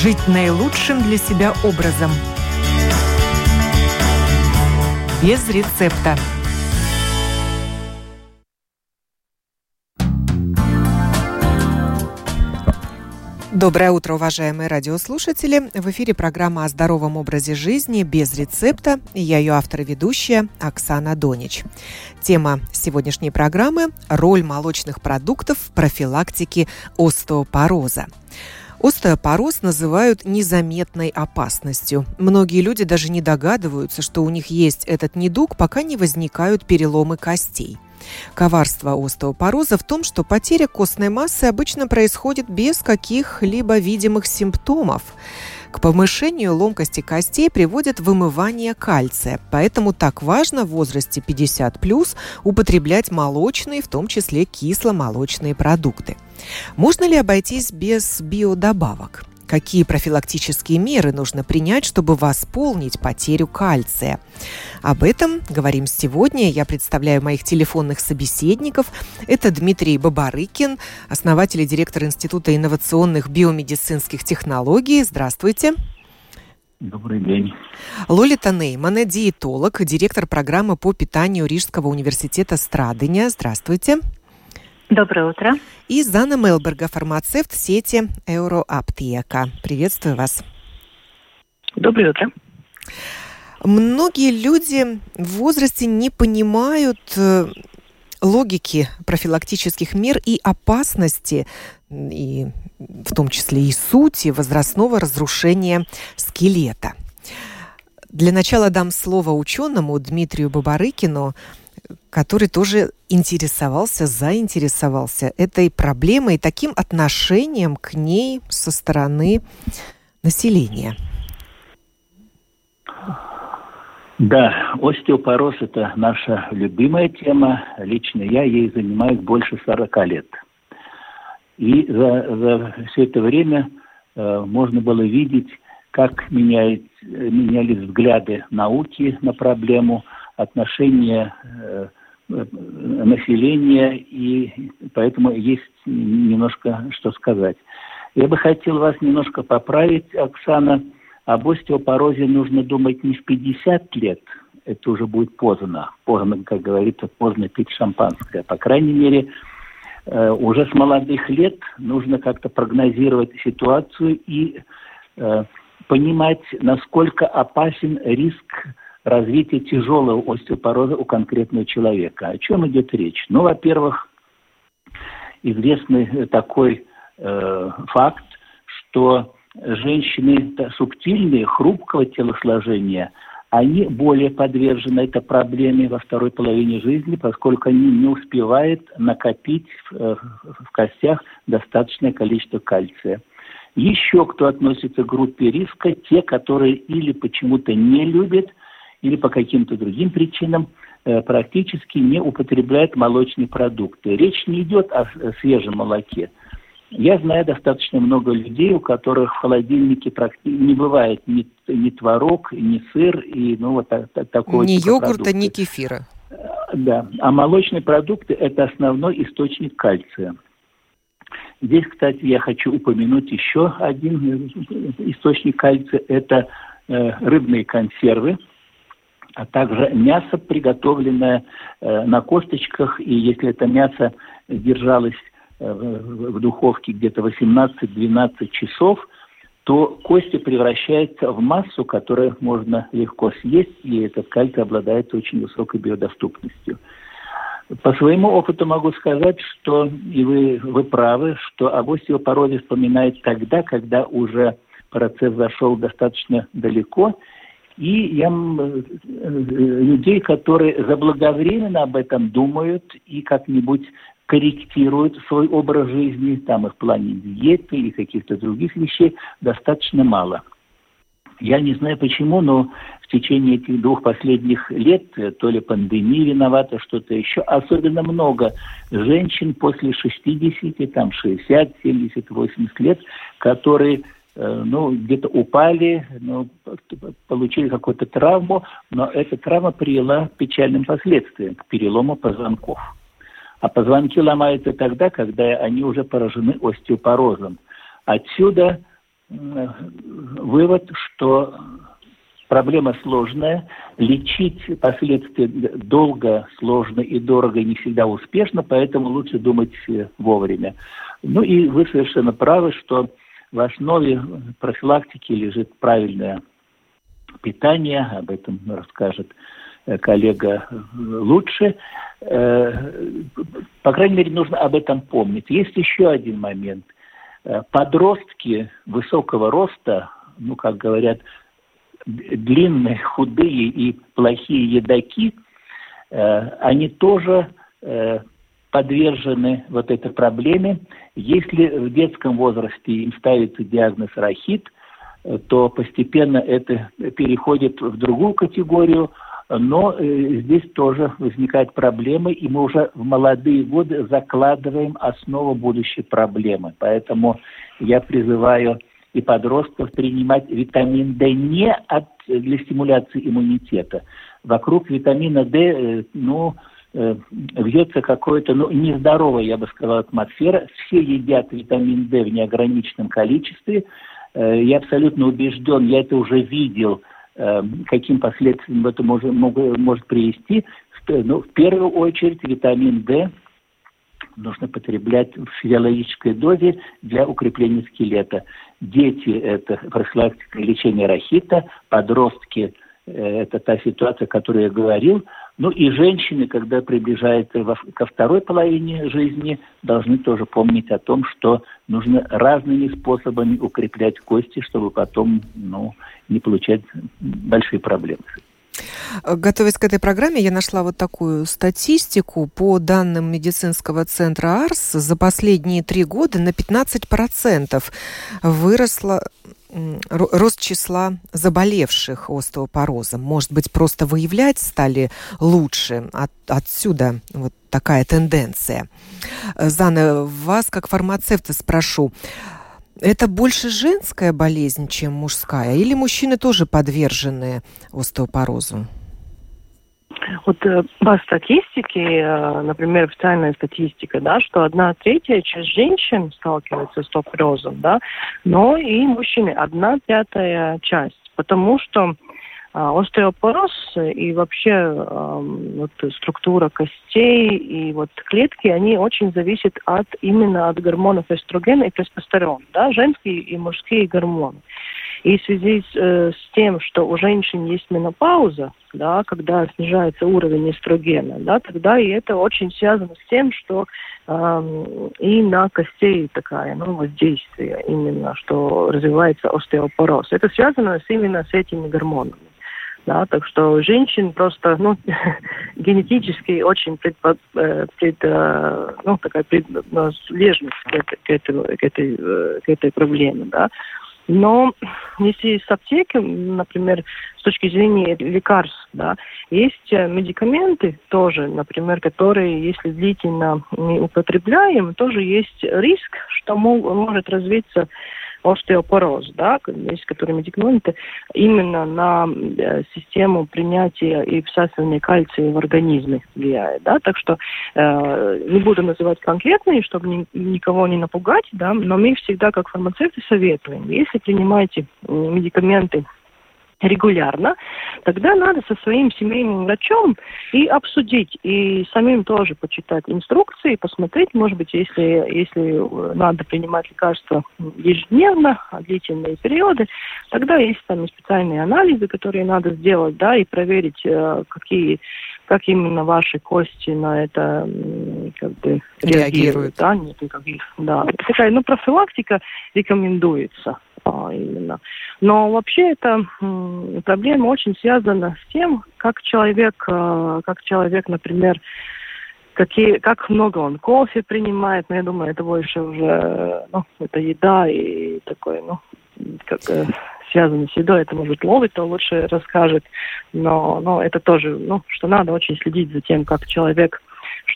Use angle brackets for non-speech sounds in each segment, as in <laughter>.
жить наилучшим для себя образом. Без рецепта. Доброе утро, уважаемые радиослушатели. В эфире программа о здоровом образе жизни без рецепта. Я ее автор и ведущая Оксана Донич. Тема сегодняшней программы – роль молочных продуктов в профилактике остеопороза. Остеопороз называют незаметной опасностью. Многие люди даже не догадываются, что у них есть этот недуг, пока не возникают переломы костей – Коварство остеопороза в том, что потеря костной массы обычно происходит без каких-либо видимых симптомов. К повышению ломкости костей приводит вымывание кальция, поэтому так важно в возрасте 50+, употреблять молочные, в том числе кисломолочные продукты. Можно ли обойтись без биодобавок? Какие профилактические меры нужно принять, чтобы восполнить потерю кальция? Об этом говорим сегодня. Я представляю моих телефонных собеседников. Это Дмитрий Бабарыкин, основатель и директор Института инновационных биомедицинских технологий. Здравствуйте. Добрый день. Лолита Нейман, диетолог, директор программы по питанию Рижского университета Страдыня. Здравствуйте. Доброе утро. И Зана Мелберга, фармацевт сети Euroаптека. Приветствую вас. Доброе утро. Многие люди в возрасте не понимают э, логики профилактических мер и опасности, и в том числе и сути возрастного разрушения скелета. Для начала дам слово ученому Дмитрию Бабарыкину, который тоже интересовался, заинтересовался этой проблемой и таким отношением к ней со стороны населения. Да, остеопороз – это наша любимая тема. Лично я ей занимаюсь больше 40 лет. И за, за все это время э, можно было видеть, как меняет, менялись взгляды науки на проблему, отношения э, населения, и поэтому есть немножко что сказать. Я бы хотел вас немножко поправить, Оксана. Об остеопорозе нужно думать не в 50 лет, это уже будет поздно. Поздно, как говорится, поздно пить шампанское. По крайней мере, э, уже с молодых лет нужно как-то прогнозировать ситуацию и э, понимать, насколько опасен риск развития тяжелого остеопороза у конкретного человека. О чем идет речь? Ну, во-первых, известный такой э, факт, что женщины субтильные, хрупкого телосложения, они более подвержены этой проблеме во второй половине жизни, поскольку они не успевают накопить в, э, в костях достаточное количество кальция. Еще кто относится к группе риска, те, которые или почему-то не любят или по каким-то другим причинам э, практически не употребляют молочные продукты. Речь не идет о свежем молоке. Я знаю достаточно много людей, у которых в холодильнике не бывает ни, ни творог, ни сыр, и ну вот такого Ни типа йогурта, продукты. ни кефира. Э, да, а молочные продукты – это основной источник кальция. Здесь, кстати, я хочу упомянуть еще один э, источник кальция – это рыбные консервы – а также мясо, приготовленное э, на косточках, и если это мясо держалось э, в, духовке где-то 18-12 часов, то кости превращаются в массу, которую можно легко съесть, и этот кальций обладает очень высокой биодоступностью. По своему опыту могу сказать, что, и вы, вы правы, что об остеопорозе вспоминают тогда, когда уже процесс зашел достаточно далеко, и я э, людей, которые заблаговременно об этом думают и как-нибудь корректируют свой образ жизни, там и в плане диеты и каких-то других вещей, достаточно мало. Я не знаю почему, но в течение этих двух последних лет, э, то ли пандемия виновата, что-то еще, особенно много женщин после 60, там 60, 70, 80 лет, которые ну, где-то упали, ну, получили какую-то травму, но эта травма привела к печальным последствиям, к перелому позвонков. А позвонки ломаются тогда, когда они уже поражены остеопорозом. Отсюда вывод, что проблема сложная, лечить последствия долго, сложно и дорого, не всегда успешно, поэтому лучше думать вовремя. Ну и вы совершенно правы, что в основе профилактики лежит правильное питание, об этом расскажет э, коллега лучше. Э, по крайней мере, нужно об этом помнить. Есть еще один момент. Э, подростки высокого роста, ну, как говорят, длинные, худые и плохие едоки, они тоже подвержены вот этой проблеме. Если в детском возрасте им ставится диагноз рахит, то постепенно это переходит в другую категорию, но э, здесь тоже возникают проблемы, и мы уже в молодые годы закладываем основу будущей проблемы. Поэтому я призываю и подростков принимать витамин D не от, для стимуляции иммунитета. Вокруг витамина D, э, ну, э, вьется какое-то, ну, нездоровая, я бы сказал, атмосфера. Все едят витамин D в неограниченном количестве. Э, я абсолютно убежден, я это уже видел, э, каким последствиям это может, может привести. Ну, в первую очередь витамин D нужно потреблять в физиологической дозе для укрепления скелета. Дети – это профилактика лечения рахита, подростки Э, это та ситуация, о которой я говорил. Ну и женщины, когда приближаются ко второй половине жизни, должны тоже помнить о том, что нужно разными способами укреплять кости, чтобы потом ну, не получать большие проблемы. Готовясь к этой программе, я нашла вот такую статистику. По данным медицинского центра АРС, за последние три года на 15% выросла рост числа заболевших остеопорозом? Может быть, просто выявлять стали лучше? От, отсюда вот такая тенденция. Зана, вас как фармацевта спрошу. Это больше женская болезнь, чем мужская? Или мужчины тоже подвержены остеопорозу? Вот э, по статистике, э, например, официальная статистика, да, что одна третья часть женщин сталкивается с топрозом, да, но и мужчины одна пятая часть, потому что остеопороз и вообще а, вот, структура костей и вот клетки, они очень зависят от именно от гормонов эстрогена и тестостерон, да, женские и мужские гормоны. И в связи с, э, с тем, что у женщин есть менопауза, да, когда снижается уровень эстрогена, да, тогда и это очень связано с тем, что и на костей такая, ну, воздействие именно, что развивается остеопороз. Это связано с, именно с этими гормонами. Да, так что женщин просто ну, <laughs> генетически очень предпо, э, пред, э, ну, такая принадлежность к, к, этой, к, этой, к этой проблеме. Да. Но если с аптеки, например, с точки зрения лекарств, да, есть э, медикаменты тоже, например, которые, если длительно не употребляем, тоже есть риск, что может развиться остеопороз, да, есть которые медикаменты именно на э, систему принятия и всасывания кальция в организме влияет, да, так что э, не буду называть конкретные, чтобы ни, никого не напугать, да, но мы всегда как фармацевты советуем, если принимаете медикаменты регулярно, тогда надо со своим семейным врачом и обсудить, и самим тоже почитать инструкции, посмотреть, может быть, если, если надо принимать лекарства ежедневно, длительные периоды, тогда есть там специальные анализы, которые надо сделать, да, и проверить, э, какие как именно ваши кости на это как бы реагируют, реагируют. да, нет никаких, да. Такая, ну, профилактика рекомендуется именно. Но вообще эта проблема очень связана с тем, как человек, а, как человек, например, какие, как много он кофе принимает, но я думаю, это больше уже, ну, это еда и такой, ну, как э, связано с едой, это может Ловый, то лучше расскажет, но, но это тоже, ну, что надо очень следить за тем, как человек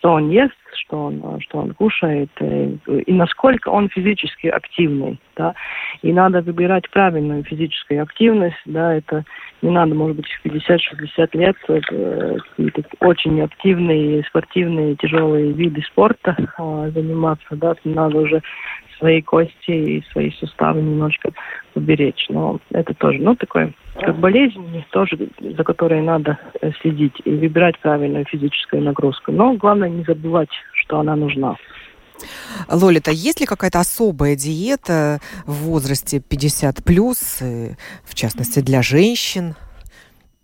что он ест, что он, что он кушает, и, э, и насколько он физически активный, да, и надо выбирать правильную физическую активность, да, это не надо, может быть, в 50-60 лет э, какие-то очень активные, спортивные, тяжелые виды спорта э, заниматься, да, надо уже свои кости и свои суставы немножко уберечь. Но это тоже, ну, такое, как болезнь, тоже, за которой надо э, следить и выбирать правильную физическую нагрузку. Но главное не забывать, что она нужна. Лолита, есть ли какая-то особая диета в возрасте 50 плюс, э, в частности для женщин?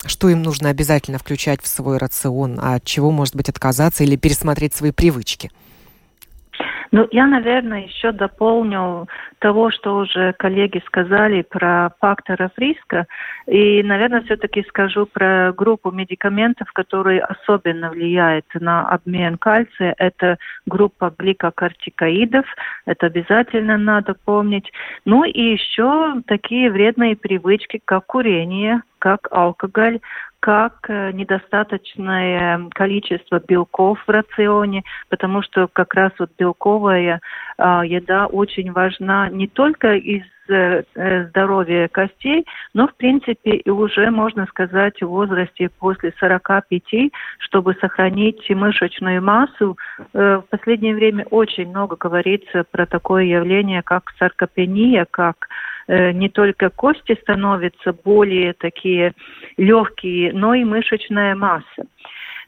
Что им нужно обязательно включать в свой рацион, а от чего, может быть, отказаться или пересмотреть свои привычки? Ну, я, наверное, еще дополню того, что уже коллеги сказали про факторов риска. И, наверное, все-таки скажу про группу медикаментов, которые особенно влияют на обмен кальция. Это группа гликокортикоидов. Это обязательно надо помнить. Ну и еще такие вредные привычки, как курение, как алкоголь, как э, недостаточное количество белков в рационе, потому что как раз вот белковая э, еда очень важна не только из э, э здоровья костей, но в принципе и уже можно сказать в возрасте после 45, чтобы сохранить мышечную массу. В последнее время очень много говорится про такое явление, как саркопения, как не только кости становятся более такие легкие, но и мышечная масса.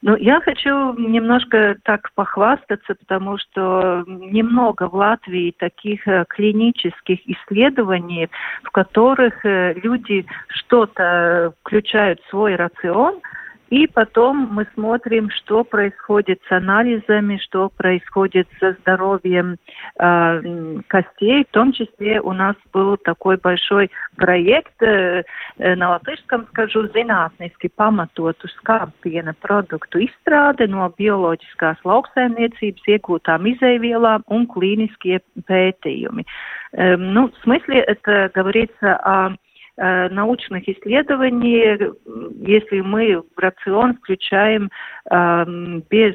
Ну, я хочу немножко так похвастаться, потому что немного в Латвии таких э, клинических исследований, в которых э, люди что-то включают в свой рацион – и потом мы смотрим, что происходит с анализами, что происходит со здоровьем э, костей. В том числе у нас был такой большой проект, э, э на латышском скажу, zinātniski pamatotu skāpiena produktu izstrāde no bioloģiskās lauksaimniecības iegūtām izēvielām un klīniskie pētījumi. Э, ну, в смысле это говорится о Э, научных исследований, если мы в рацион включаем э, без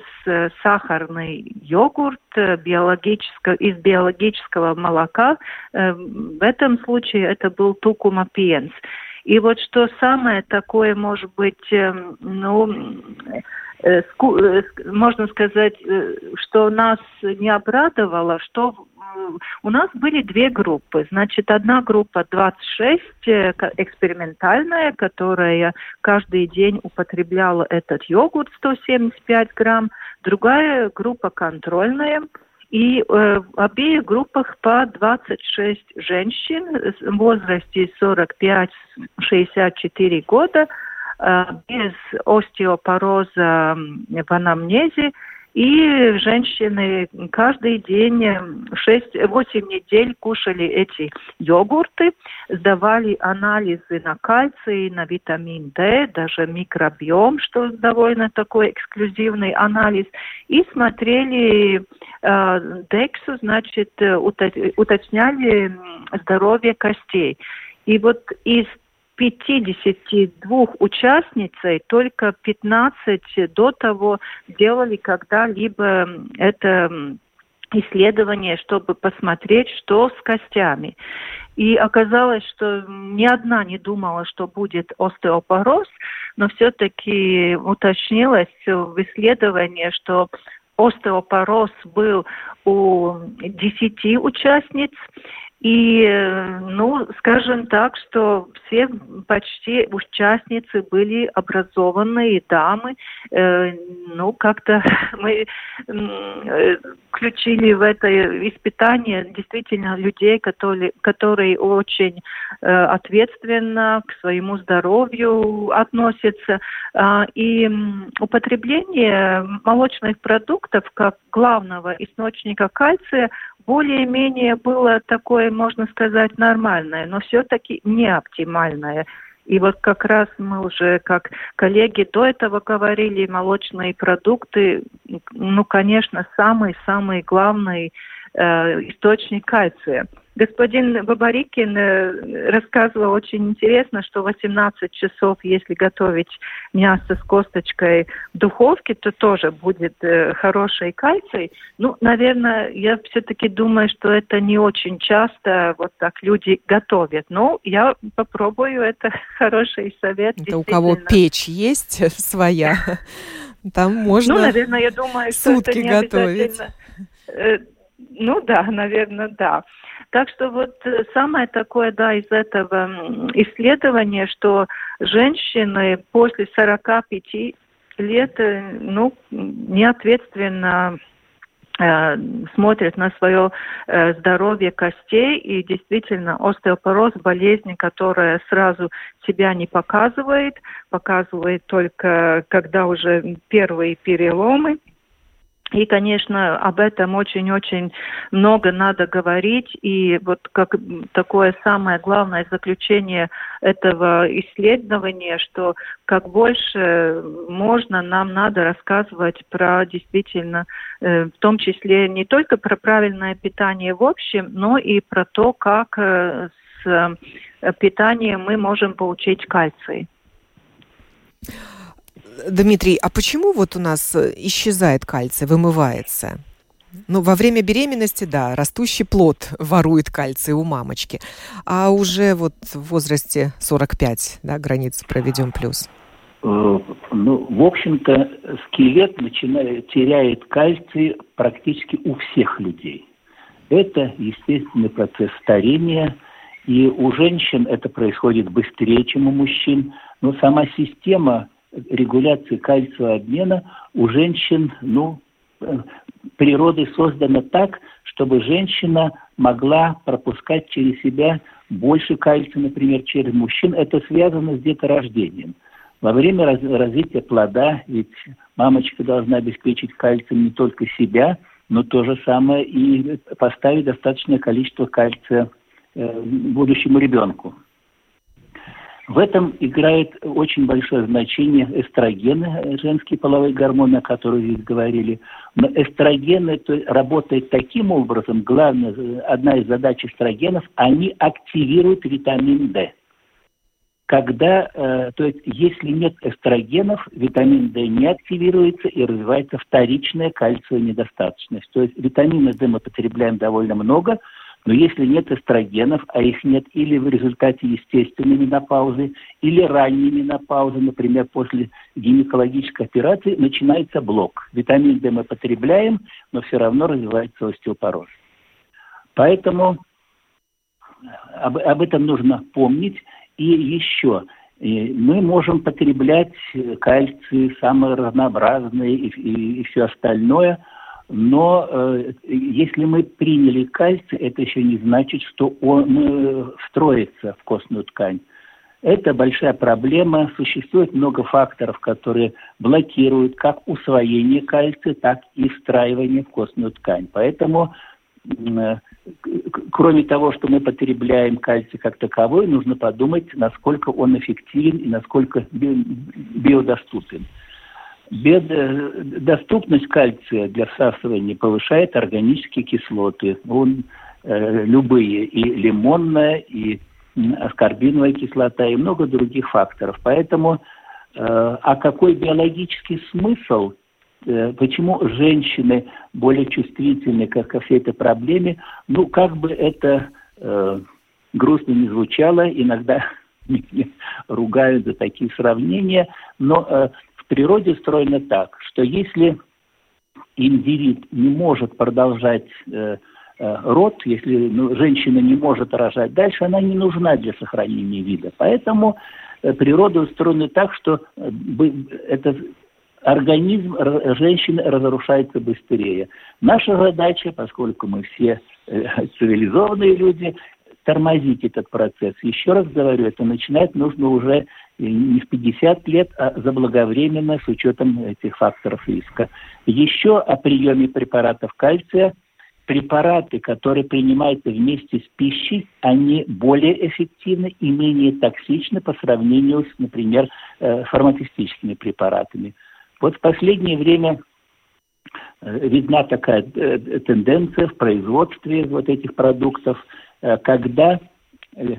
сахарный йогурт биологического, из биологического молока, э, в этом случае это был тукума пиенс. И вот что самое такое, может быть, ну, можно сказать, что нас не обрадовало, что у нас были две группы. Значит, одна группа 26 э, экспериментальная, которая каждый день употребляла этот йогурт 175 грамм. Другая группа контрольная. И э, в обеих группах по 26 женщин в возрасте 45-64 года э, без остеопороза в анамнезе и женщины каждый день 6-8 недель кушали эти йогурты, сдавали анализы на кальций, на витамин D, даже микробиом, что довольно такой эксклюзивный анализ, и смотрели э, дексу, значит, уточняли здоровье костей. И вот из 52 участницей только 15 до того делали когда-либо это исследование, чтобы посмотреть, что с костями. И оказалось, что ни одна не думала, что будет остеопороз, но все-таки уточнилось в исследовании, что остеопороз был у 10 участниц, и, ну, скажем так, что все почти участницы были образованные дамы. Э, ну, как-то <laughs> мы э, включили в это испытание действительно людей, которые, которые очень э, ответственно к своему здоровью относятся. Э, и употребление молочных продуктов как главного источника кальция более-менее было такое, можно сказать, нормальное, но все-таки не оптимальное. И вот как раз мы уже, как коллеги до этого говорили, молочные продукты, ну, конечно, самый-самый главный источник кальция. Господин Бабарикин э, рассказывал очень интересно, что 18 часов, если готовить мясо с косточкой в духовке, то тоже будет э, хороший кальций. Ну, наверное, я все-таки думаю, что это не очень часто вот так люди готовят. Но я попробую, это <laughs> хороший совет. Это у кого печь есть <laughs> своя, там можно ну, наверное, я думаю, сутки готовить. Э, Ну да, <laughs> наверное, да. Так что вот э, самое такое, да, из этого исследования, что женщины после 45 лет, э, ну, неответственно э, смотрят на свое здоровье костей и действительно остеопороз болезнь, которая сразу себя не показывает, показывает только когда уже первые переломы. И, конечно, об этом очень-очень много надо говорить. И вот как такое самое главное заключение этого исследования, что как больше можно, нам надо рассказывать про действительно, э, в том числе не только про правильное питание в общем, но и про то, как э, с э, питанием мы можем получить кальций. Дмитрий, а почему вот у нас э, исчезает кальций, вымывается? Ну, во время беременности, да, растущий плод ворует кальций у мамочки. А уже вот в возрасте 45, да, границы проведем плюс. Э, ну, в общем-то, скелет начинает, теряет кальций практически у всех людей. Это естественный процесс старения, и у женщин это происходит быстрее, чем у мужчин. Но сама система регуляции кальциевого обмена у женщин, ну, э, природой создана так, чтобы женщина могла пропускать через себя больше кальция, например, через мужчин. Это связано с деторождением. Во время раз, развития плода, ведь мамочка должна обеспечить кальцием не только себя, но то же самое и поставить достаточное количество кальция э, будущему ребенку. В этом играет очень большое значение эстрогены, женские половые гормоны, о которых здесь говорили. Но эстрогены то, работают таким образом, главная, одна из задач эстрогенов, они активируют витамин D. Когда, э, то есть, если нет эстрогенов, витамин D не активируется и развивается вторичная кальциевая недостаточность. То есть витамина D мы потребляем довольно много – но если нет эстрогенов, а их нет или в результате естественной менопаузы, или ранней менопаузы, например, после гинекологической операции, начинается блок. Витамин D мы потребляем, но все равно развивается остеопороз. Поэтому об, об этом нужно помнить. И еще, мы можем потреблять кальций самые разнообразные и, и, и все остальное – но э, если мы приняли кальций, это еще не значит, что он э, встроится в костную ткань. Это большая проблема. Существует много факторов, которые блокируют как усвоение кальция, так и встраивание в костную ткань. Поэтому, э, кроме того, что мы потребляем кальций как таковой, нужно подумать, насколько он эффективен и насколько биодоступен. Бед... Доступность кальция для всасывания повышает органические кислоты. Он, э, любые, и лимонная, и аскорбиновая кислота, и много других факторов. Поэтому, э, а какой биологический смысл, э, почему женщины более чувствительны ко, ко всей этой проблеме, ну, как бы это э, грустно не звучало, иногда <laughs> меня ругают за такие сравнения, но э, природе устроено так, что если индивид не может продолжать э, э, род, если ну, женщина не может рожать дальше, она не нужна для сохранения вида. Поэтому э, природа устроена так, что э, это организм женщины разрушается быстрее. Наша задача, поскольку мы все э, <laughs> цивилизованные люди, тормозить этот процесс. Еще раз говорю, это начинать нужно уже не в 50 лет, а заблаговременно с учетом этих факторов риска. Еще о приеме препаратов кальция. Препараты, которые принимаются вместе с пищей, они более эффективны и менее токсичны по сравнению с, например, э, фармацевтическими препаратами. Вот в последнее время э, видна такая э, тенденция в производстве вот этих продуктов, когда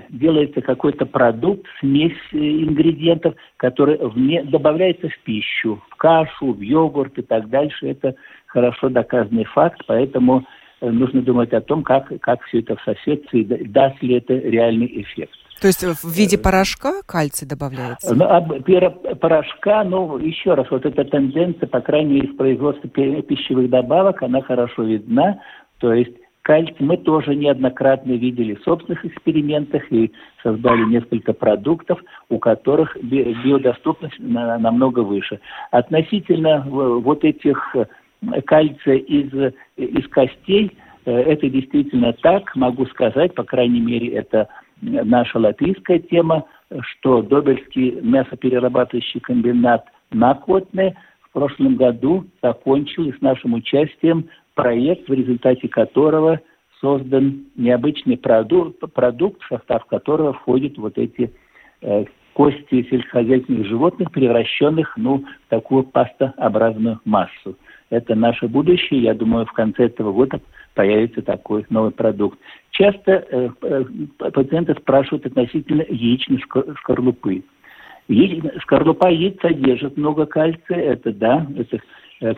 делается какой-то продукт, смесь э, ингредиентов, который вне, добавляется в пищу, в кашу, в йогурт и так дальше. Это хорошо доказанный факт, поэтому э, нужно думать о том, как, как все это в соседстве, даст ли это реальный эффект. То есть в виде порошка кальций добавляется? Ну, а порошка, ну, еще раз, вот эта тенденция, по крайней мере, в производстве пищевых добавок, она хорошо видна. То есть кальций мы тоже неоднократно видели в собственных экспериментах и создали несколько продуктов, у которых биодоступность намного выше. Относительно вот этих э, кальция из, из костей, э, это действительно так, могу сказать, по крайней мере, это наша латвийская тема, что Добельский мясоперерабатывающий комбинат Накотне в прошлом году закончил и с нашим участием проект, в результате которого создан необычный продукт, продукт в состав которого входят вот эти э, кости сельскохозяйственных животных, превращенных ну, в такую пастообразную массу. Это наше будущее. Я думаю, в конце этого года появится такой новый продукт. Часто э, э, пациенты спрашивают относительно яичной скорлупы. Скорлупа яиц содержит много кальция, это да, это э,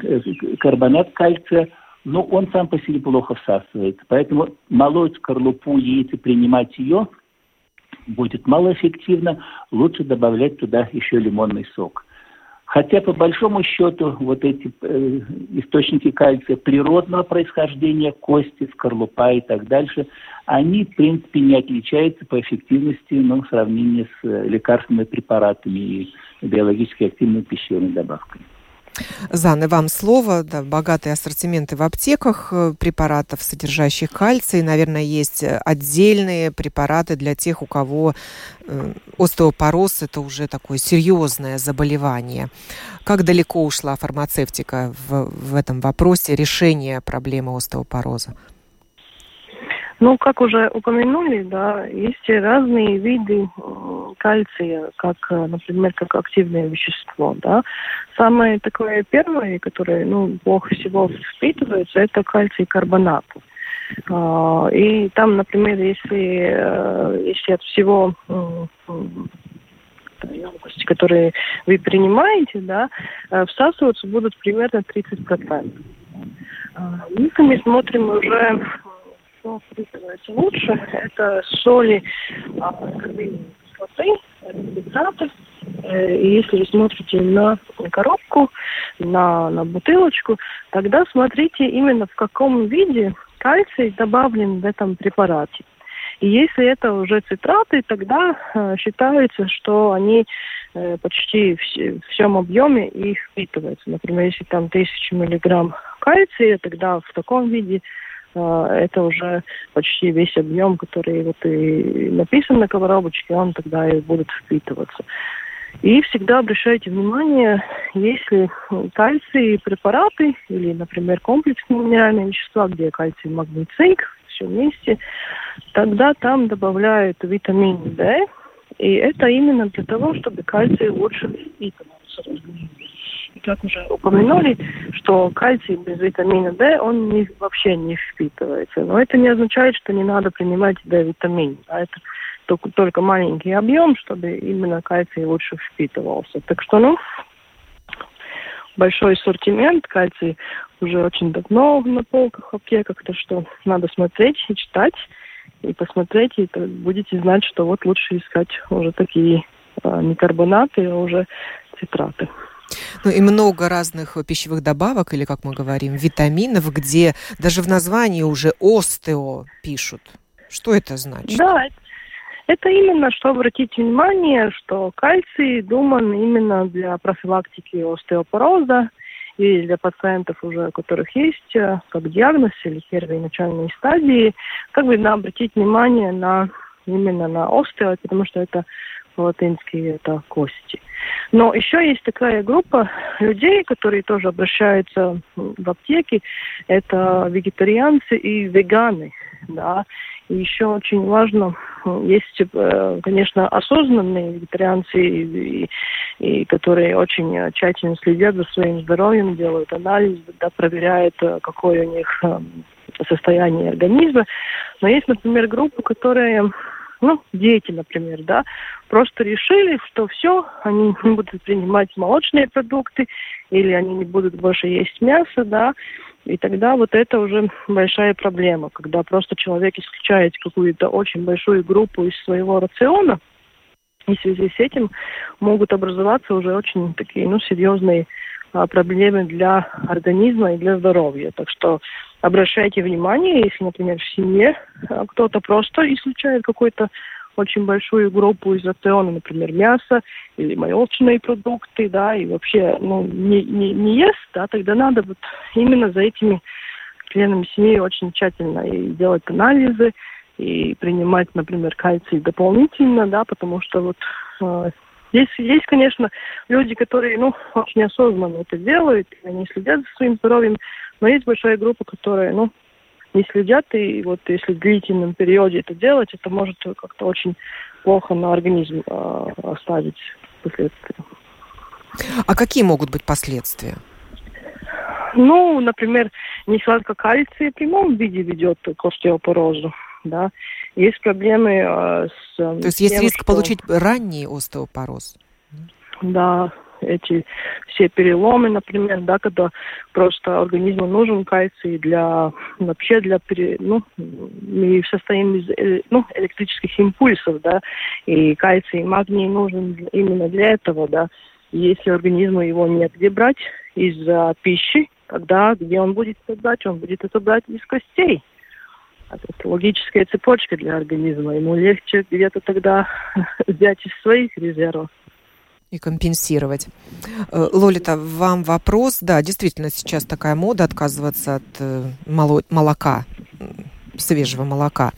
карбонат кальция – но он сам по себе плохо всасывается. Поэтому молоть скорлупу яиц и принимать ее будет малоэффективно. Лучше добавлять туда еще лимонный сок. Хотя, по большому счету, вот эти э, источники кальция природного происхождения, кости, скорлупа и так дальше, они, в принципе, не отличаются по эффективности ну, в сравнении с э, лекарственными препаратами и биологически активными пищевыми добавками. Заны, вам слово. Да, богатые ассортименты в аптеках э, препаратов, содержащих кальций. Наверное, есть отдельные препараты для тех, у кого э, остеопороз – это уже такое серьезное заболевание. Как далеко ушла фармацевтика в, в этом вопросе решения проблемы остеопороза? Ну, как уже упомянули, да, есть разные виды кальция, как, э, например, как активное вещество, да. Самое такое первое, которое, ну, плохо всего впитывается, это кальций карбонат. А, и там, например, если, э, если от всего емкости, которые вы принимаете, да, э, всасываться будут примерно 30%. А, если мы смотрим уже что впитывается лучше, это соли а, кислоты. Э, и если вы смотрите на коробку, на, на бутылочку, тогда смотрите именно в каком виде кальций добавлен в этом препарате. И если это уже цитраты, тогда э, считается, что они э, почти в, в всем объеме их впитываются. Например, если там 1000 миллиграмм кальция, тогда в таком виде это уже почти весь объем, который вот и написан на коробочке, он тогда и будет впитываться. И всегда обращайте внимание, если кальций препараты или, например, комплексные минеральные вещества, где кальций, магний, цинк, все вместе, тогда там добавляют витамин D, и это именно для того, чтобы кальций лучше впитывался как уже упомянули, что кальций без витамина D, он не, вообще не впитывается. Но это не означает, что не надо принимать D-витамин. А это только, только маленький объем, чтобы именно кальций лучше впитывался. Так что, ну, большой ассортимент кальций уже очень давно на полках аптеках, то что надо смотреть и читать, и посмотреть, и будете знать, что вот лучше искать уже такие а, не карбонаты, а уже цитраты. Ну и много разных пищевых добавок, или, как мы говорим, витаминов, где даже в названии уже остео пишут. Что это значит? Да, это именно, что обратить внимание, что кальций думан именно для профилактики остеопороза и для пациентов уже, у которых есть э, как диагноз или первые начальные стадии, как бы надо обратить внимание на именно на остео, потому что это по-латински это кости. Но еще есть такая группа людей, которые тоже обращаются в аптеки. Это вегетарианцы и веганы. Да. И еще очень важно, есть, э, конечно, осознанные вегетарианцы, и, и, и которые очень тщательно следят за своим здоровьем, делают анализ, да, проверяют, э, какое у них э, состояние организма. Но есть, например, группа, которая ну, дети, например, да, просто решили, что все, они <laughs> не будут принимать молочные продукты, или они не будут больше есть мясо, да, и тогда вот это уже большая проблема, когда просто человек исключает какую-то очень большую группу из своего рациона, и в связи с этим могут образоваться уже очень такие, ну, серьезные а, проблемы для организма и для здоровья. Так что обращайте внимание, если, например, в семье а, кто-то просто исключает какой-то очень большую группу из рациона, например, мясо или молочные продукты, да, и вообще ну, не, не, не ест, да, тогда надо вот именно за этими членами семьи очень тщательно и делать анализы, и принимать, например, кальций дополнительно, да, потому что вот э, здесь есть, конечно, люди, которые, ну, очень осознанно это делают, они следят за своим здоровьем, но есть большая группа, которая, ну, не следят, и вот если в длительном периоде это делать, это может как-то очень плохо на организм э, оставить последствия. А какие могут быть последствия? Ну, например, нехватка кальция в прямом виде ведет к остеопорозу. Да. Есть проблемы э, с... То есть тем, есть риск что... получить ранний остеопороз? Да, эти все переломы, например, да, когда просто организму нужен кальций для вообще для пере, ну мы состоим из э, ну, электрических импульсов, да, и кальций и магний нужен именно для этого, да. Если организму его негде брать из-за пищи, тогда где он будет это брать? Он будет это брать из костей. Это логическая цепочка для организма. Ему легче где-то тогда <laughs> взять из своих резервов и компенсировать. Э, Лолита, вам вопрос. Да, действительно, сейчас такая мода отказываться от э, молока, свежего молока.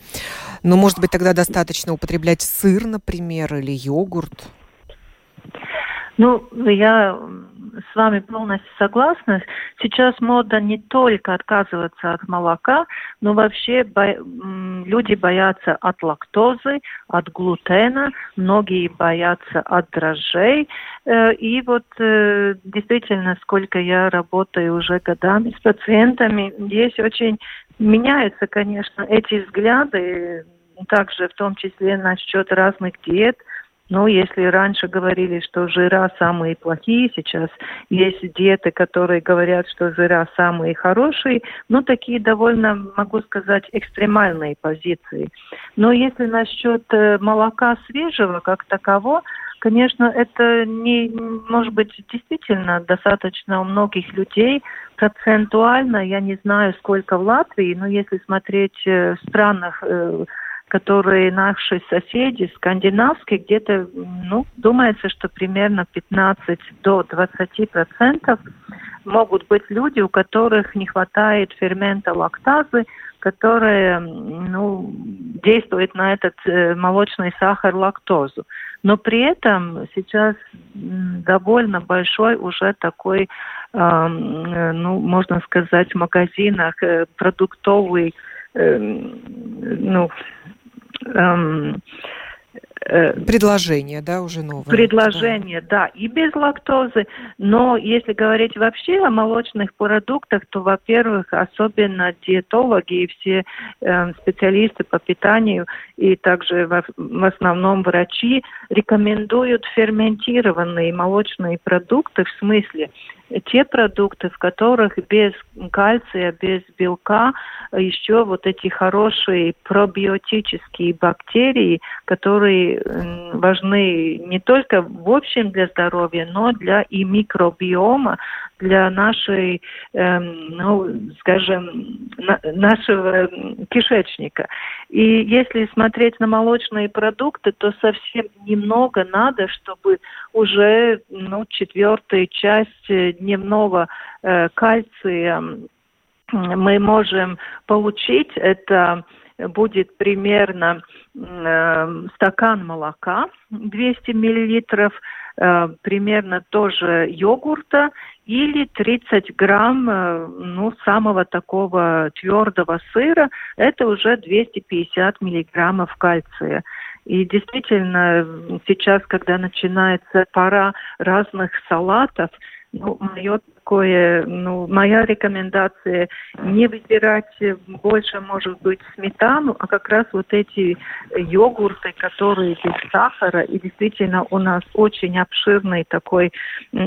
Но, может быть, тогда достаточно употреблять сыр, например, или йогурт? Ну, я с вами полностью согласна. Сейчас мода не только отказываться от молока, но вообще бо... люди боятся от лактозы, от глутена, многие боятся от дрожжей. Э, и вот э, действительно, сколько я работаю уже годами с пациентами, здесь очень меняются, конечно, эти взгляды, также в том числе насчет разных диет – ну, если раньше говорили, что жира самые плохие, сейчас есть диеты, которые говорят, что жира самые хорошие, ну, такие довольно, могу сказать, экстремальные позиции. Но если насчет э, молока свежего как такового, конечно, это не, может быть, действительно достаточно у многих людей. Процентуально, я не знаю, сколько в Латвии, но если смотреть э, в странах, э, которые наши соседи, скандинавские, где-то, ну, думается, что примерно 15 до 20 процентов могут быть люди, у которых не хватает фермента лактазы, которая ну, действует на этот э, молочный сахар лактозу. Но при этом сейчас довольно большой уже такой, э, ну, можно сказать, в магазинах э, продуктовый э, ну, Предложение, да, уже новое. Предложение, да. да, и без лактозы. Но если говорить вообще о молочных продуктах, то, во-первых, особенно диетологи и все э, специалисты по питанию и также в, в основном врачи рекомендуют ферментированные молочные продукты в смысле те продукты, в которых без кальция, без белка еще вот эти хорошие пробиотические бактерии, которые важны не только в общем для здоровья, но для и микробиома, для нашей, эм, ну, скажем, на, нашего кишечника. И если смотреть на молочные продукты, то совсем немного надо, чтобы уже ну, четвертая часть дневного э, кальция мы можем получить. Это будет примерно э, стакан молока 200 миллилитров, э, примерно тоже йогурта или 30 грамм э, ну, самого такого твердого сыра, это уже 250 миллиграммов кальция. И действительно, сейчас, когда начинается пора разных салатов, ну, мое такое, ну, моя рекомендация не выбирать больше, может быть, сметану, а как раз вот эти йогурты, которые без сахара, и действительно у нас очень обширный такой,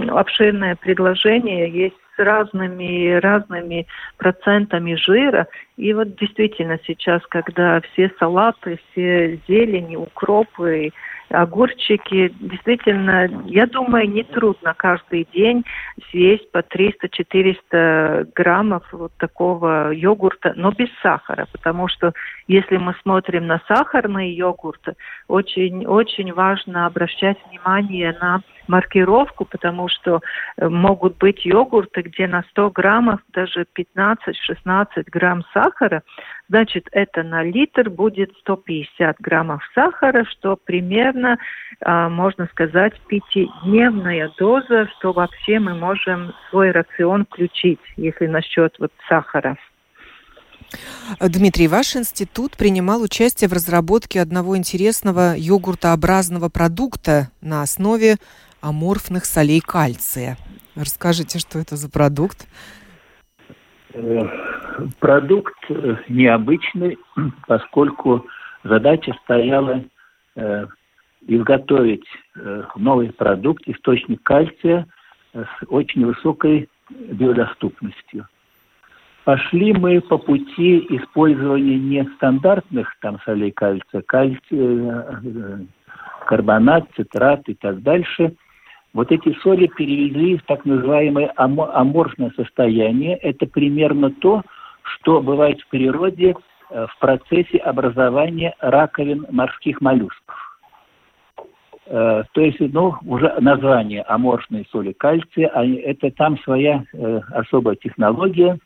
обширное предложение. Есть с разными, разными процентами жира. И вот действительно сейчас, когда все салаты, все зелени, укропы, огурчики. Действительно, я думаю, не трудно каждый день съесть по 300-400 граммов вот такого йогурта, но без сахара, потому что если мы смотрим на сахарные йогурты, очень, очень важно обращать внимание на маркировку, потому что э, могут быть йогурты, где на 100 граммов даже 15-16 грамм сахара, значит, это на литр будет 150 граммов сахара, что примерно, а, можно сказать, пятидневная доза, что вообще мы можем свой рацион включить, если насчет вот сахара. Дмитрий, ваш институт принимал участие в разработке одного интересного йогуртообразного продукта на основе аморфных солей кальция. Расскажите, что это за продукт? Э, продукт э, необычный, поскольку задача стояла э, изготовить новый продукт, источник кальция с очень высокой биодоступностью. Пошли мы по пути использования нестандартных там солей кальция, кальция, карбонат, цитрат и так дальше – вот эти соли перевели в так называемое аморфное состояние. Это примерно то, что бывает в природе э, в процессе образования раковин морских моллюсков. Э, то есть, ну, уже название аморфной соли кальция, это там своя э, особая технология.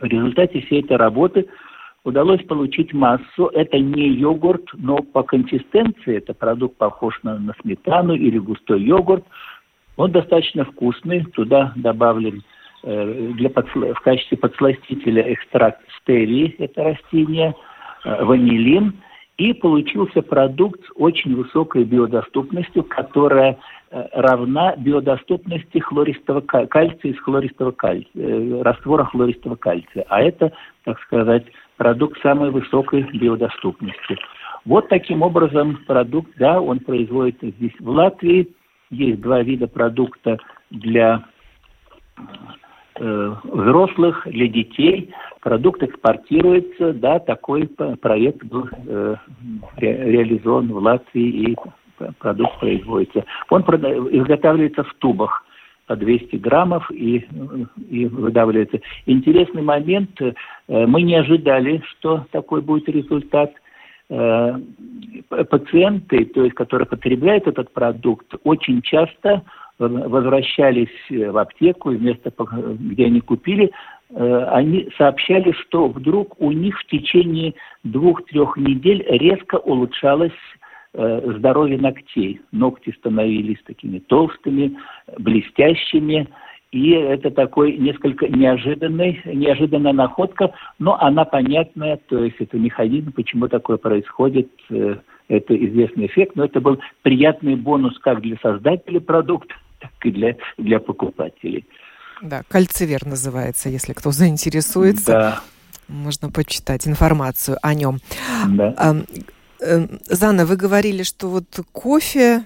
В результате всей этой работы удалось получить массу. Это не йогурт, но по консистенции это продукт похож на, на сметану или густой йогурт. Он достаточно вкусный. Туда добавлен э, для подсло... в качестве подсластителя экстракт стевии, это растение, э, ванилин. И получился продукт с очень высокой биодоступностью, которая э, равна биодоступности хлористого кальция из хлористого кальция, э, раствора хлористого кальция. А это, так сказать, продукт самой высокой биодоступности. Вот таким образом продукт, да, он производится здесь в Латвии. Есть два вида продукта для э, взрослых, для детей. Продукт экспортируется, да, такой проект был э, ре, реализован в Латвии и продукт производится. Он изготавливается в тубах по 200 граммов и, и выдавливается. Интересный момент, э, мы не ожидали, что такой будет результат. Э, пациенты, то есть, которые потребляют этот продукт, очень часто возвращались в аптеку, вместо где они купили, э, они сообщали, что вдруг у них в течение двух-трех недель резко улучшалось Э, здоровье ногтей. Ногти становились такими толстыми, блестящими, и это такой несколько неожиданный, неожиданная находка, но она понятная, то есть это механизм, почему такое происходит, э, это известный эффект, но это был приятный бонус как для создателей продукта, так и для, для покупателей. Да, кальцивер называется, если кто заинтересуется. Да. Можно почитать информацию о нем. Да. Эм, Зана, вы говорили, что вот кофе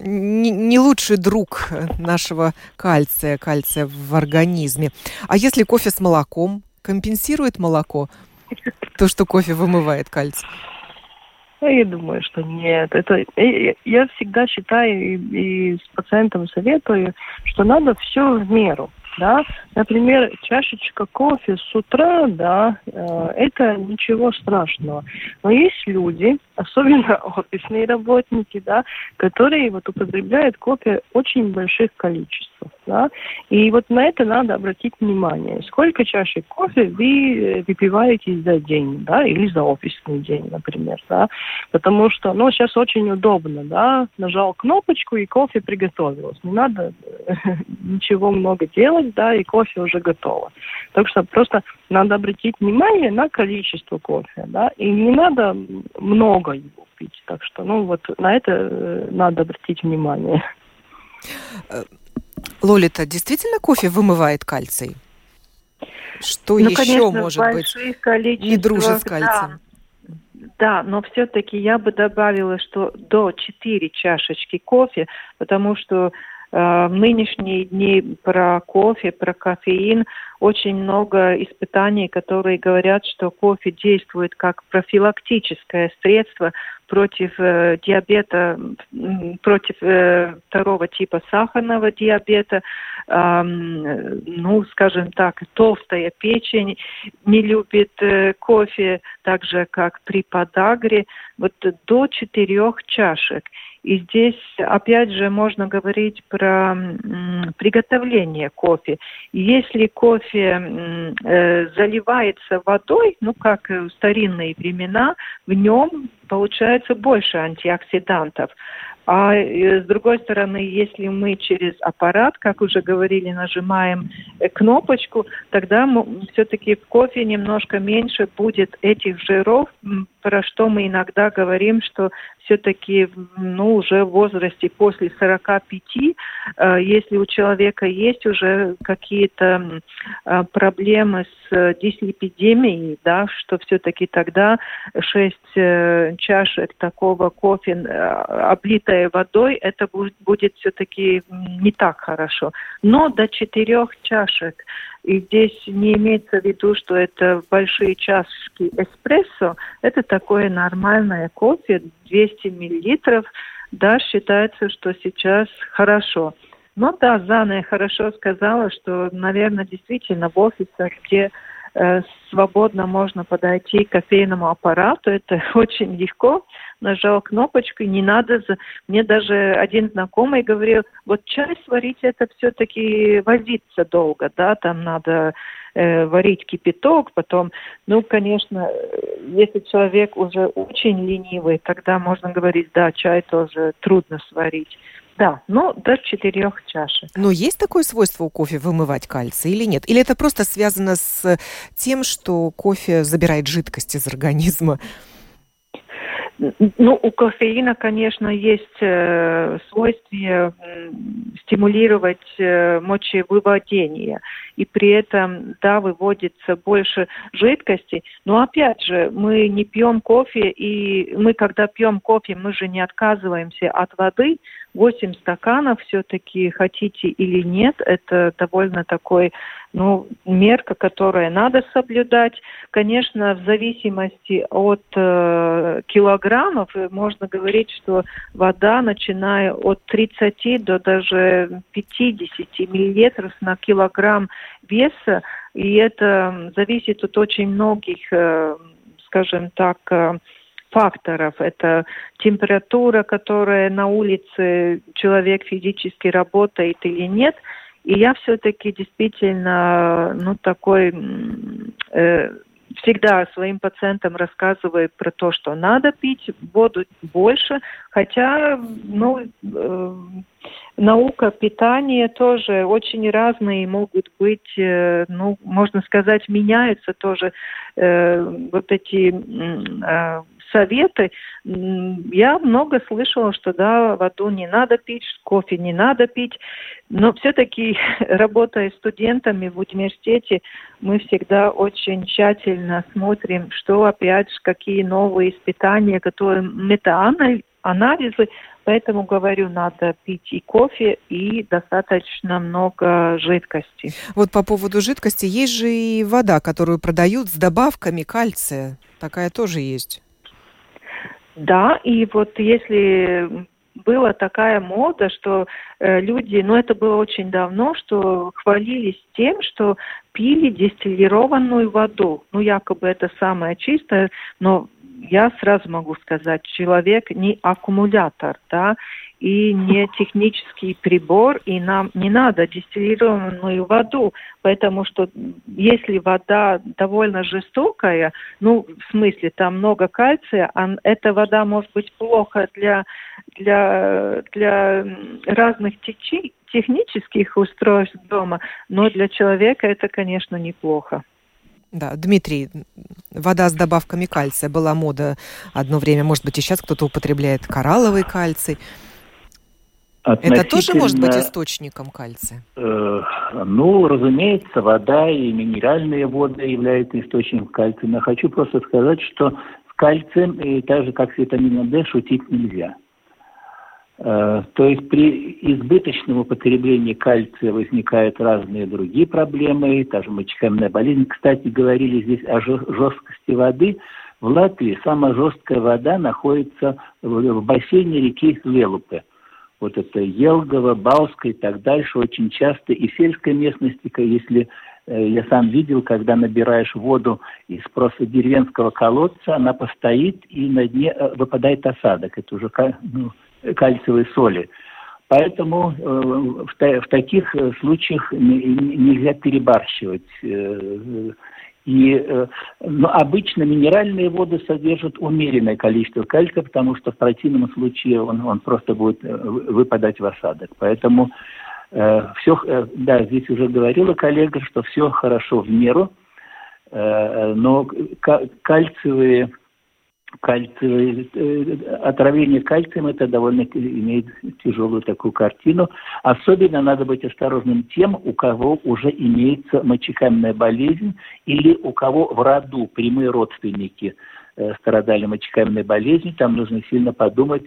не лучший друг нашего кальция, кальция в организме. А если кофе с молоком, компенсирует молоко то, что кофе вымывает кальций? Я думаю, что нет. Это я всегда считаю и, и с пациентом советую, что надо все в меру да, например, чашечка кофе с утра, да, э, это ничего страшного. Но есть люди, особенно <laughs> офисные работники, да, которые вот употребляют кофе очень больших количествах, да, и вот на это надо обратить внимание. Сколько чашек кофе вы э, выпиваете за день, да, или за офисный день, например, да, потому что, ну, сейчас очень удобно, да, нажал кнопочку и кофе приготовилось. Не надо э, <laughs> ничего много делать, да, и кофе уже готово. Так что просто надо обратить внимание на количество кофе, да, и не надо много его пить. Так что, ну, вот на это э, надо обратить внимание. Э, Лолита, действительно кофе вымывает кальций? Что ну, еще конечно, может быть не дружит с кальцием? Да. Да, но все-таки я бы добавила, что до 4 чашечки кофе, потому что в нынешние дни про кофе, про кофеин очень много испытаний, которые говорят, что кофе действует как профилактическое средство против э, диабета, против э, второго типа сахарного диабета, э, ну, скажем так, толстая печень не любит э, кофе, так же, как при подагре, вот до четырех чашек. И здесь, опять же, можно говорить про приготовление кофе. Если кофе э, заливается водой, ну, как в старинные времена, в нем получается больше антиоксидантов. А э, с другой стороны, если мы через аппарат, как уже говорили, нажимаем э, кнопочку, тогда все-таки в кофе немножко меньше будет этих жиров, про что мы иногда говорим, что все-таки ну, уже в возрасте после 45, э, если у человека есть уже какие-то проблемы с дислепидемией, да, что все-таки тогда 6 э, чашек такого кофе, э, облитое водой, это будет, будет все-таки не так хорошо. Но до 4 чашек и здесь не имеется в виду, что это большие чашки эспрессо. Это такое нормальное кофе, 200 миллилитров. Да, считается, что сейчас хорошо. Но да, Зана хорошо сказала, что, наверное, действительно в офисах, где свободно можно подойти к кофейному аппарату, это <laughs> очень легко нажал кнопочку, не надо... Мне даже один знакомый говорил, вот чай сварить это все-таки возиться долго, да, там надо э, варить кипяток, потом, ну, конечно, если человек уже очень ленивый, тогда можно говорить, да, чай тоже трудно сварить. Да, ну, до четырех чашек. Но есть такое свойство у кофе вымывать кальций или нет? Или это просто связано с тем, что кофе забирает жидкость из организма? Ну, у кофеина, конечно, есть э, свойство э, стимулировать э, мочевыводение. И при этом, да, выводится больше жидкости. Но опять же, мы не пьем кофе, и мы, когда пьем кофе, мы же не отказываемся от воды, 8 стаканов все-таки хотите или нет, это довольно такой, ну, мерка, которая надо соблюдать. Конечно, в зависимости от э, килограммов можно говорить, что вода, начиная от 30 до даже 50 миллилитров на килограмм веса, и это зависит от очень многих, э, скажем так, э, факторов. Это температура, которая на улице человек физически работает или нет. И я все-таки действительно, ну, такой э, всегда своим пациентам рассказываю про то, что надо пить воду больше, хотя, ну, э, наука питания тоже очень разные могут быть, э, ну, можно сказать, меняются тоже э, вот эти э, советы. Я много слышала, что да, воду не надо пить, кофе не надо пить. Но все-таки, <laughs> работая студентами в университете, мы всегда очень тщательно смотрим, что опять, какие новые испытания, которые метаанализы. Поэтому говорю, надо пить и кофе, и достаточно много жидкости. Вот по поводу жидкости, есть же и вода, которую продают с добавками кальция. Такая тоже есть. Да, и вот если была такая мода, что э, люди, ну это было очень давно, что хвалились тем, что пили дистиллированную воду. Ну якобы это самое чистое, но я сразу могу сказать, человек не аккумулятор, да, и не технический прибор, и нам не надо дистиллированную воду, потому что если вода довольно жестокая, ну, в смысле, там много кальция, а эта вода может быть плохо для, для, для разных течей, технических устройств дома, но для человека это, конечно, неплохо. Да, Дмитрий, вода с добавками кальция была мода одно время, может быть, и сейчас кто-то употребляет коралловый кальций. Это тоже может быть источником кальция? Э, ну, разумеется, вода и минеральные воды являются источником кальция. Но хочу просто сказать, что с кальцием, и так же как с витамином D, шутить нельзя. Э, то есть при избыточном употреблении кальция возникают разные другие проблемы, та же мочекаменная болезнь. Кстати, говорили здесь о жесткости воды. В Латвии самая жесткая вода находится в бассейне реки Велупе. Вот это Елгово, Бауска и так дальше очень часто. И в сельской местности, если э, я сам видел, когда набираешь воду из просто деревенского колодца, она постоит, и на дне э, выпадает осадок. Это уже ну, кальциевой соли. Поэтому э, в, таких случаях нельзя перебарщивать. Э, и но обычно минеральные воды содержат умеренное количество кальция, потому что в противном случае он, он просто будет выпадать в осадок. Поэтому э, все, да, здесь уже говорила коллега, что все хорошо в меру, э, но кальциевые кальциевое, э, отравление кальцием, это довольно имеет тяжелую такую картину. Особенно надо быть осторожным тем, у кого уже имеется мочекаменная болезнь или у кого в роду прямые родственники э, страдали мочекаменной болезнью. Там нужно сильно подумать,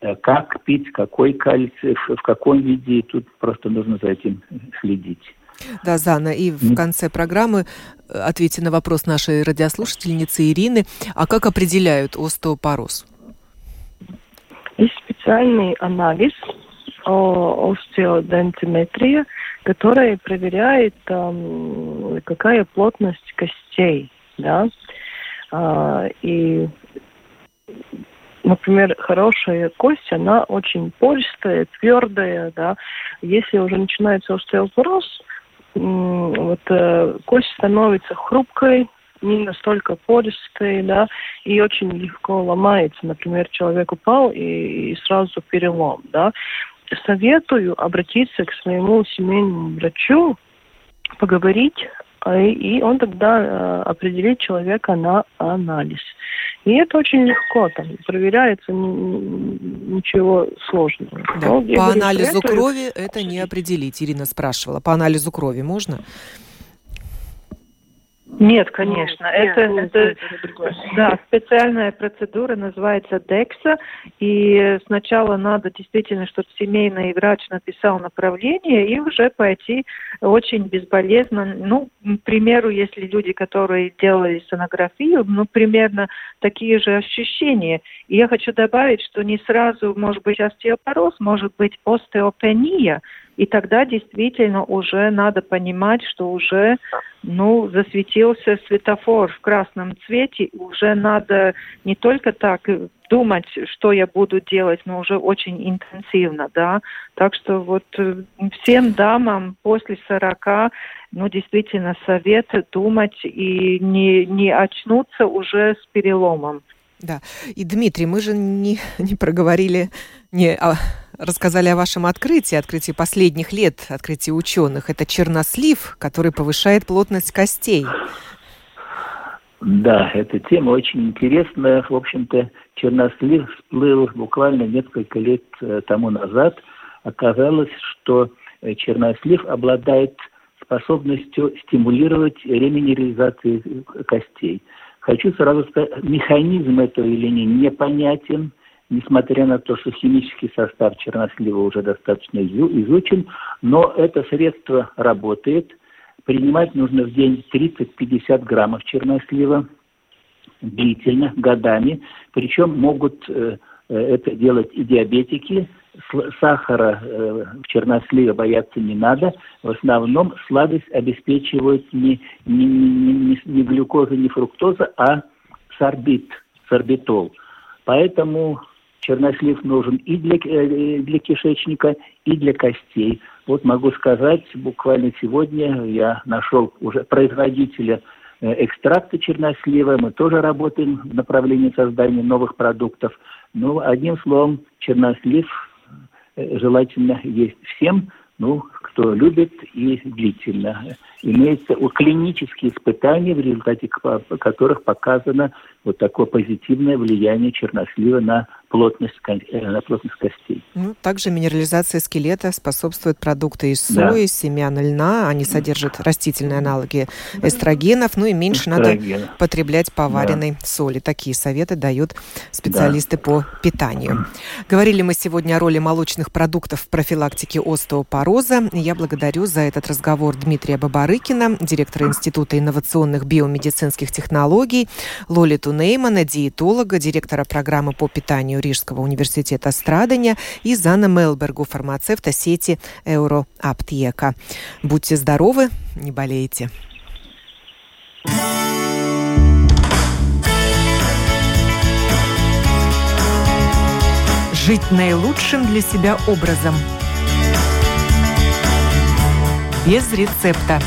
э, как пить, какой кальций, в каком виде. И тут просто нужно за этим следить. Да, Зана, и в конце программы э, ответьте на вопрос нашей радиослушательницы Ирины. А как определяют остеопороз? Есть специальный анализ остеодентиметрия, который проверяет, какая плотность костей. Да? А, и например, хорошая кость, она очень пористая, твердая, да. Если уже начинается остеопороз, вот э, кость становится хрупкой, не настолько пористой, да, и очень легко ломается. Например, человек упал и, и сразу перелом, да. Советую обратиться к своему семейному врачу, поговорить и он тогда э, определит человека на анализ. И это очень легко, там проверяется ничего сложного. Да. Но, По анализу крови это не определить, Ирина спрашивала. По анализу крови можно? Нет, конечно. Ну, это, нет, это, это да, специальная процедура называется DEXA. И сначала надо действительно, чтобы семейный врач написал направление и уже пойти очень безболезненно. Ну, к примеру, если люди, которые делали сонографию, ну, примерно такие же ощущения. И я хочу добавить, что не сразу может быть остеопороз, может быть остеопения. И тогда действительно уже надо понимать, что уже ну, засветился светофор в красном цвете, уже надо не только так думать, что я буду делать, но уже очень интенсивно, да. Так что вот э, всем дамам после 40, ну, действительно, совет думать и не, не очнуться уже с переломом. Да. И, Дмитрий, мы же не, <laughs> не проговорили, не а, рассказали о вашем открытии, открытии последних лет, открытии ученых. Это чернослив, который повышает плотность костей. Да, эта тема очень интересная. В общем-то, чернослив всплыл буквально несколько лет э, тому назад. Оказалось, что э, чернослив обладает способностью стимулировать реминерализацию костей. Хочу сразу сказать, механизм этого явления непонятен, несмотря на то, что химический состав чернослива уже достаточно изучен, но это средство работает. Принимать нужно в день 30-50 граммов чернослива длительно, годами. Причем могут э, э, это делать и диабетики, сахара э, в черносливе бояться не надо. В основном сладость обеспечивает не, не, не, не глюкоза, не фруктоза, а сорбит, сорбитол. Поэтому чернослив нужен и для, э, для кишечника, и для костей. Вот могу сказать, буквально сегодня я нашел уже производителя э, экстракта чернослива. Мы тоже работаем в направлении создания новых продуктов. Ну, одним словом, чернослив Э, желательно есть всем. Ну, кто любит и длительно. Имеются клинические испытания, в результате которых показано вот такое позитивное влияние чернослива на плотность, э, на плотность костей. Ну, также минерализация скелета способствует продукты из сои, да. семян льна. Они содержат растительные аналоги эстрогенов. Ну и меньше Эстрогена. надо потреблять поваренной да. соли. Такие советы дают специалисты да. по питанию. Говорили мы сегодня о роли молочных продуктов в профилактике остеопороза. Я благодарю за этот разговор Дмитрия Бабарыкина, директора Института инновационных биомедицинских технологий, Лолиту Неймана, диетолога, директора программы по питанию Рижского университета Страдания и Зана Мелбергу, фармацевта сети Euroаптека. Будьте здоровы, не болейте. Жить наилучшим для себя образом. Без рецепта.